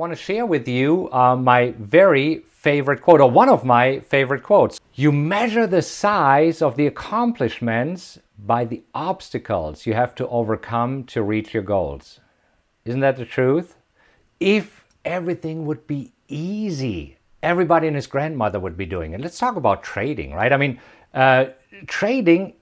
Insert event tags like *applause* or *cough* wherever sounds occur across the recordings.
want to share with you uh, my very favorite quote, or one of my favorite quotes. You measure the size of the accomplishments by the obstacles you have to overcome to reach your goals. Isn't that the truth? If everything would be easy, everybody and his grandmother would be doing it. Let's talk about trading, right? I mean, uh, trading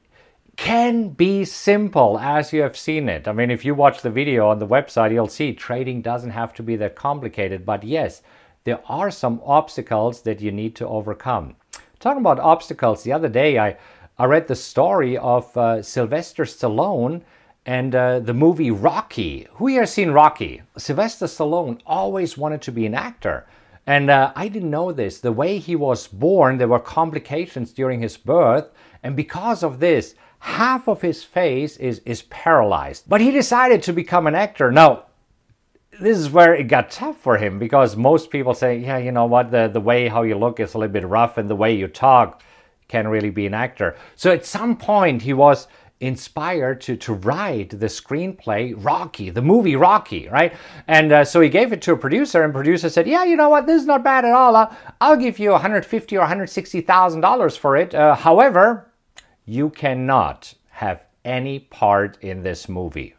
can be simple as you have seen it. I mean, if you watch the video on the website, you'll see trading doesn't have to be that complicated. But yes, there are some obstacles that you need to overcome. Talking about obstacles, the other day I, I read the story of uh, Sylvester Stallone and uh, the movie Rocky. Who here seen Rocky? Sylvester Stallone always wanted to be an actor. And uh, I didn't know this. The way he was born, there were complications during his birth. And because of this, half of his face is, is paralyzed. But he decided to become an actor. Now, this is where it got tough for him because most people say, yeah, you know what, the, the way how you look is a little bit rough and the way you talk can really be an actor. So at some point he was inspired to, to write the screenplay Rocky, the movie Rocky, right? And uh, so he gave it to a producer, and producer said, "Yeah, you know what? This is not bad at all. I'll, I'll give you 150 or 160 thousand dollars for it. Uh, however, you cannot have any part in this movie.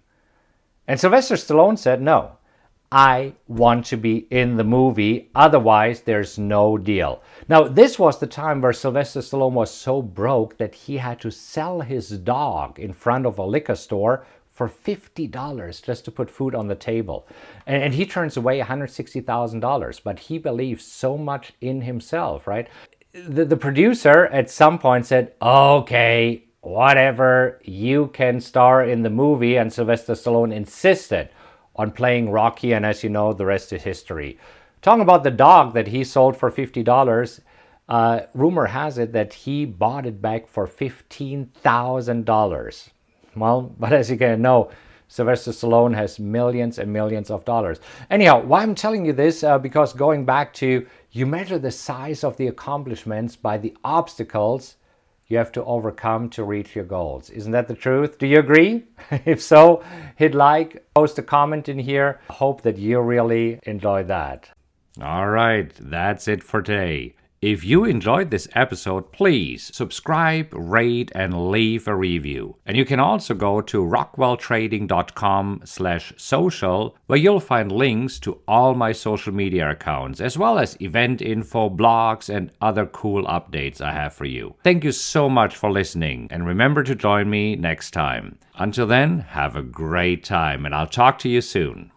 And Sylvester Stallone said, No, I want to be in the movie, otherwise, there's no deal. Now, this was the time where Sylvester Stallone was so broke that he had to sell his dog in front of a liquor store for $50 just to put food on the table. And, and he turns away $160,000, but he believes so much in himself, right? the, the producer at some point said, okay, whatever, you can star in the movie. And Sylvester Stallone insisted on playing Rocky. And as you know, the rest is history. Talking about the dog that he sold for $50, uh, rumor has it that he bought it back for $15,000. Well, *laughs* but as you can know, Sylvester Stallone has millions and millions of dollars. Anyhow, why I'm telling you this, uh, because going back to you measure the size of the accomplishments by the obstacles you have to overcome to reach your goals. Isn't that the truth? Do you agree? *laughs* if so, hit like, post a comment in here. Hope that you really enjoy that. All right, that's it for today. If you enjoyed this episode, please subscribe, rate, and leave a review. And you can also go to rockwelltrading.com slash social, where you'll find links to all my social media accounts, as well as event info, blogs, and other cool updates I have for you. Thank you so much for listening, and remember to join me next time. Until then, have a great time, and I'll talk to you soon.